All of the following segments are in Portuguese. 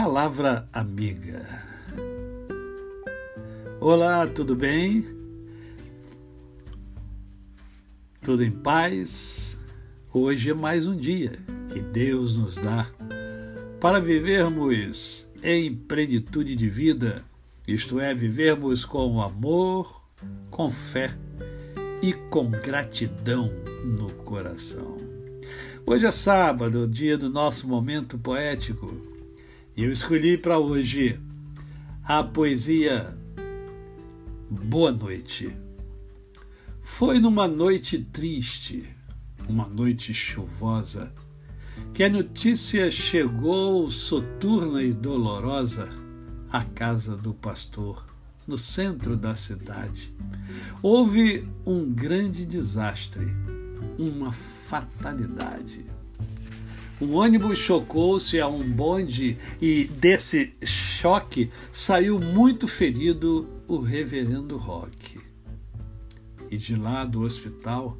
Palavra Amiga. Olá, tudo bem? Tudo em paz? Hoje é mais um dia que Deus nos dá para vivermos em plenitude de vida, isto é, vivermos com amor, com fé e com gratidão no coração. Hoje é sábado, dia do nosso momento poético, eu escolhi para hoje a poesia Boa Noite. Foi numa noite triste, uma noite chuvosa, que a notícia chegou soturna e dolorosa à casa do pastor, no centro da cidade. Houve um grande desastre uma fatalidade. Um ônibus chocou-se a um bonde e desse choque saiu muito ferido o reverendo Roque. E de lá do hospital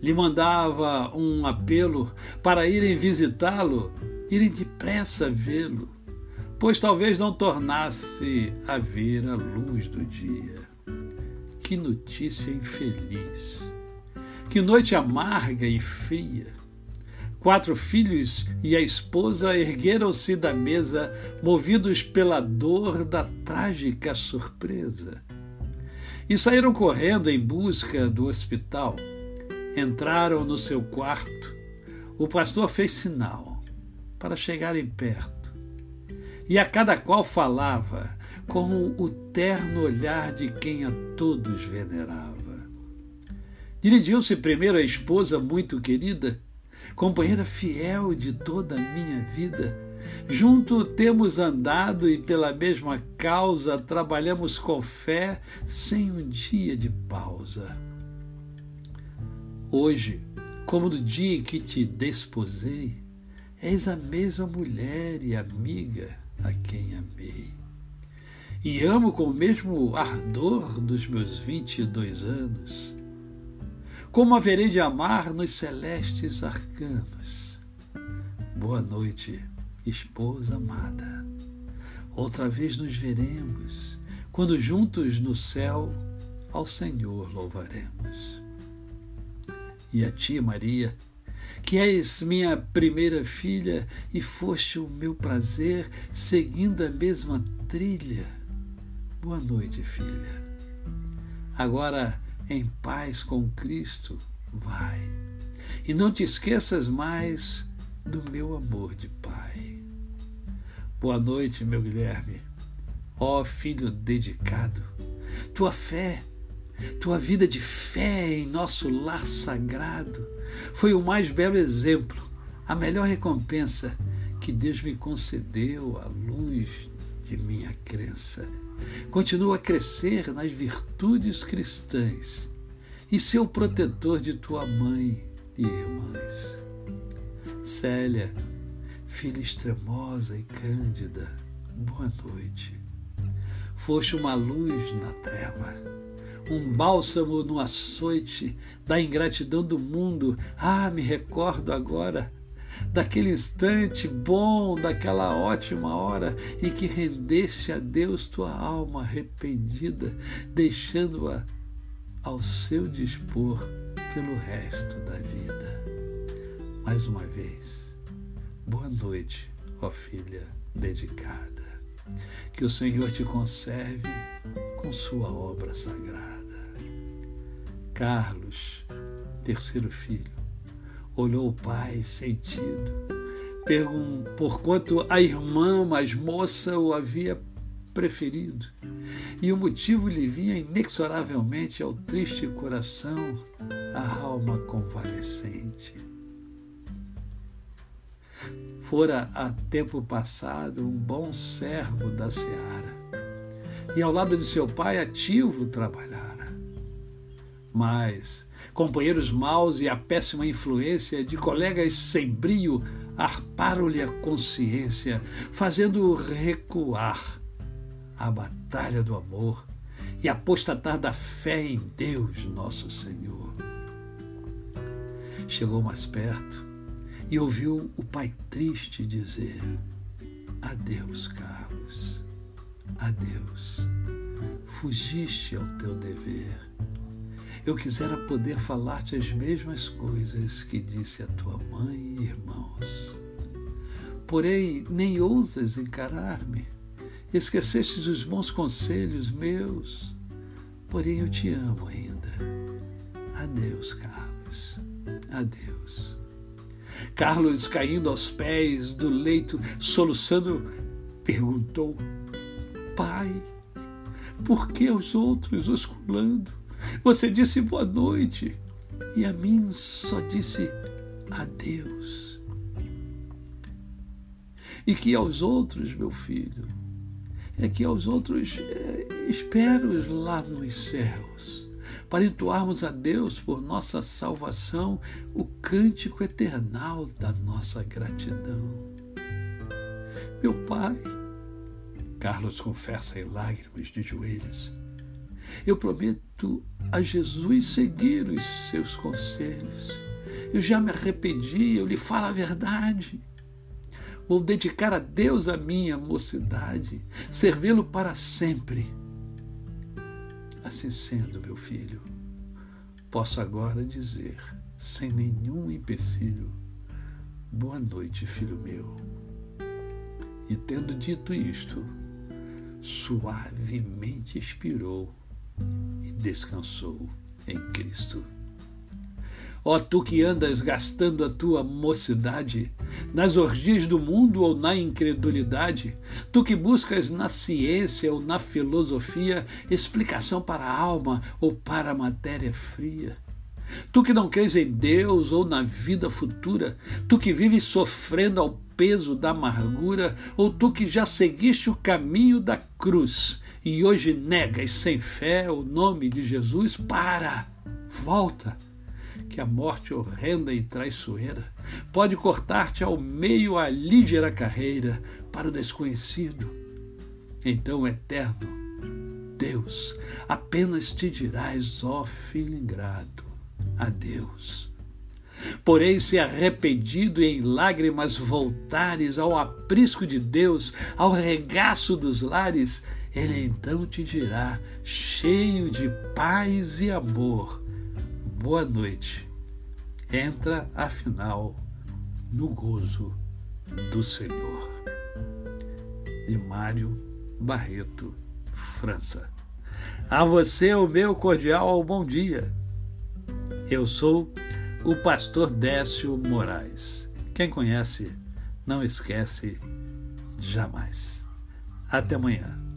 lhe mandava um apelo para irem visitá-lo, irem depressa vê-lo, pois talvez não tornasse a ver a luz do dia. Que notícia infeliz! Que noite amarga e fria! Quatro filhos e a esposa ergueram-se da mesa, movidos pela dor da trágica surpresa. E saíram correndo em busca do hospital. Entraram no seu quarto. O pastor fez sinal para chegarem perto. E a cada qual falava com o terno olhar de quem a todos venerava. Dirigiu-se primeiro à esposa muito querida, companheira fiel de toda a minha vida. Junto temos andado e pela mesma causa trabalhamos com fé, sem um dia de pausa. Hoje, como no dia em que te desposei, és a mesma mulher e amiga a quem amei. E amo com o mesmo ardor dos meus vinte e dois anos como haverei de amar nos celestes arcanos. Boa noite, esposa amada. Outra vez nos veremos, quando juntos no céu ao Senhor louvaremos. E a ti, Maria, que és minha primeira filha e foste o meu prazer, seguindo a mesma trilha. Boa noite, filha. Agora, em paz com Cristo, vai. E não te esqueças mais do meu amor de Pai. Boa noite, meu Guilherme. Ó oh, filho dedicado, tua fé, tua vida de fé em nosso lar sagrado foi o mais belo exemplo, a melhor recompensa que Deus me concedeu à luz de minha crença Continua a crescer nas virtudes cristãs e ser o protetor de tua mãe e irmãs. Célia, filha extremosa e cândida, boa noite. Foste uma luz na treva, um bálsamo no açoite da ingratidão do mundo. Ah, me recordo agora daquele instante bom, daquela ótima hora em que rendeste a Deus tua alma arrependida, deixando-a ao seu dispor pelo resto da vida. Mais uma vez, boa noite, ó filha dedicada. Que o Senhor te conserve com sua obra sagrada. Carlos, terceiro filho, olhou o pai sentido, por quanto a irmã mais moça o havia preferido, e o motivo lhe vinha inexoravelmente ao triste coração, a alma convalescente. Fora há tempo passado um bom servo da seara, e ao lado de seu pai ativo trabalhara. Mas companheiros maus e a péssima influência de colegas sem brio arparam-lhe a consciência, fazendo-o recuar a batalha do amor e apostatar da fé em Deus nosso Senhor. Chegou mais perto e ouviu o pai triste dizer: Adeus, Carlos. Adeus. Fugiste ao teu dever. Eu quisera poder falar-te as mesmas coisas que disse a tua mãe e irmãos. Porém, nem ousas encarar-me. Esquecestes os bons conselhos meus. Porém, eu te amo ainda. Adeus, Carlos. Adeus. Carlos, caindo aos pés do leito, soluçando, perguntou: Pai, por que os outros osculando? Você disse boa noite e a mim só disse adeus. E que aos outros, meu filho, é que aos outros é, espero lá nos céus, para entoarmos a Deus por nossa salvação o cântico eternal da nossa gratidão. Meu Pai, Carlos confessa em lágrimas de joelhos, eu prometo a Jesus seguir os seus conselhos. Eu já me arrependi, eu lhe falo a verdade. Vou dedicar a Deus a minha mocidade, servi-lo para sempre. Assim sendo, meu filho, posso agora dizer, sem nenhum empecilho, boa noite, filho meu. E tendo dito isto, suavemente expirou e descansou em Cristo. Ó tu que andas gastando a tua mocidade nas orgias do mundo ou na incredulidade, tu que buscas na ciência ou na filosofia explicação para a alma ou para a matéria fria. Tu que não crês em Deus ou na vida futura, tu que vives sofrendo ao peso da amargura, ou tu que já seguiste o caminho da cruz e hoje negas sem fé o nome de Jesus, para, volta, que a morte horrenda e traiçoeira pode cortar-te ao meio a ligeira carreira para o desconhecido. Então, eterno, Deus, apenas te dirás, ó filho ingrato, adeus. Porém, se arrependido e em lágrimas voltares ao aprisco de Deus, ao regaço dos lares, ele então te dirá, cheio de paz e amor: Boa noite. Entra, afinal, no gozo do Senhor. De Mário Barreto, França. A você o meu cordial bom dia. Eu sou o pastor Décio Moraes. Quem conhece, não esquece jamais. Até amanhã.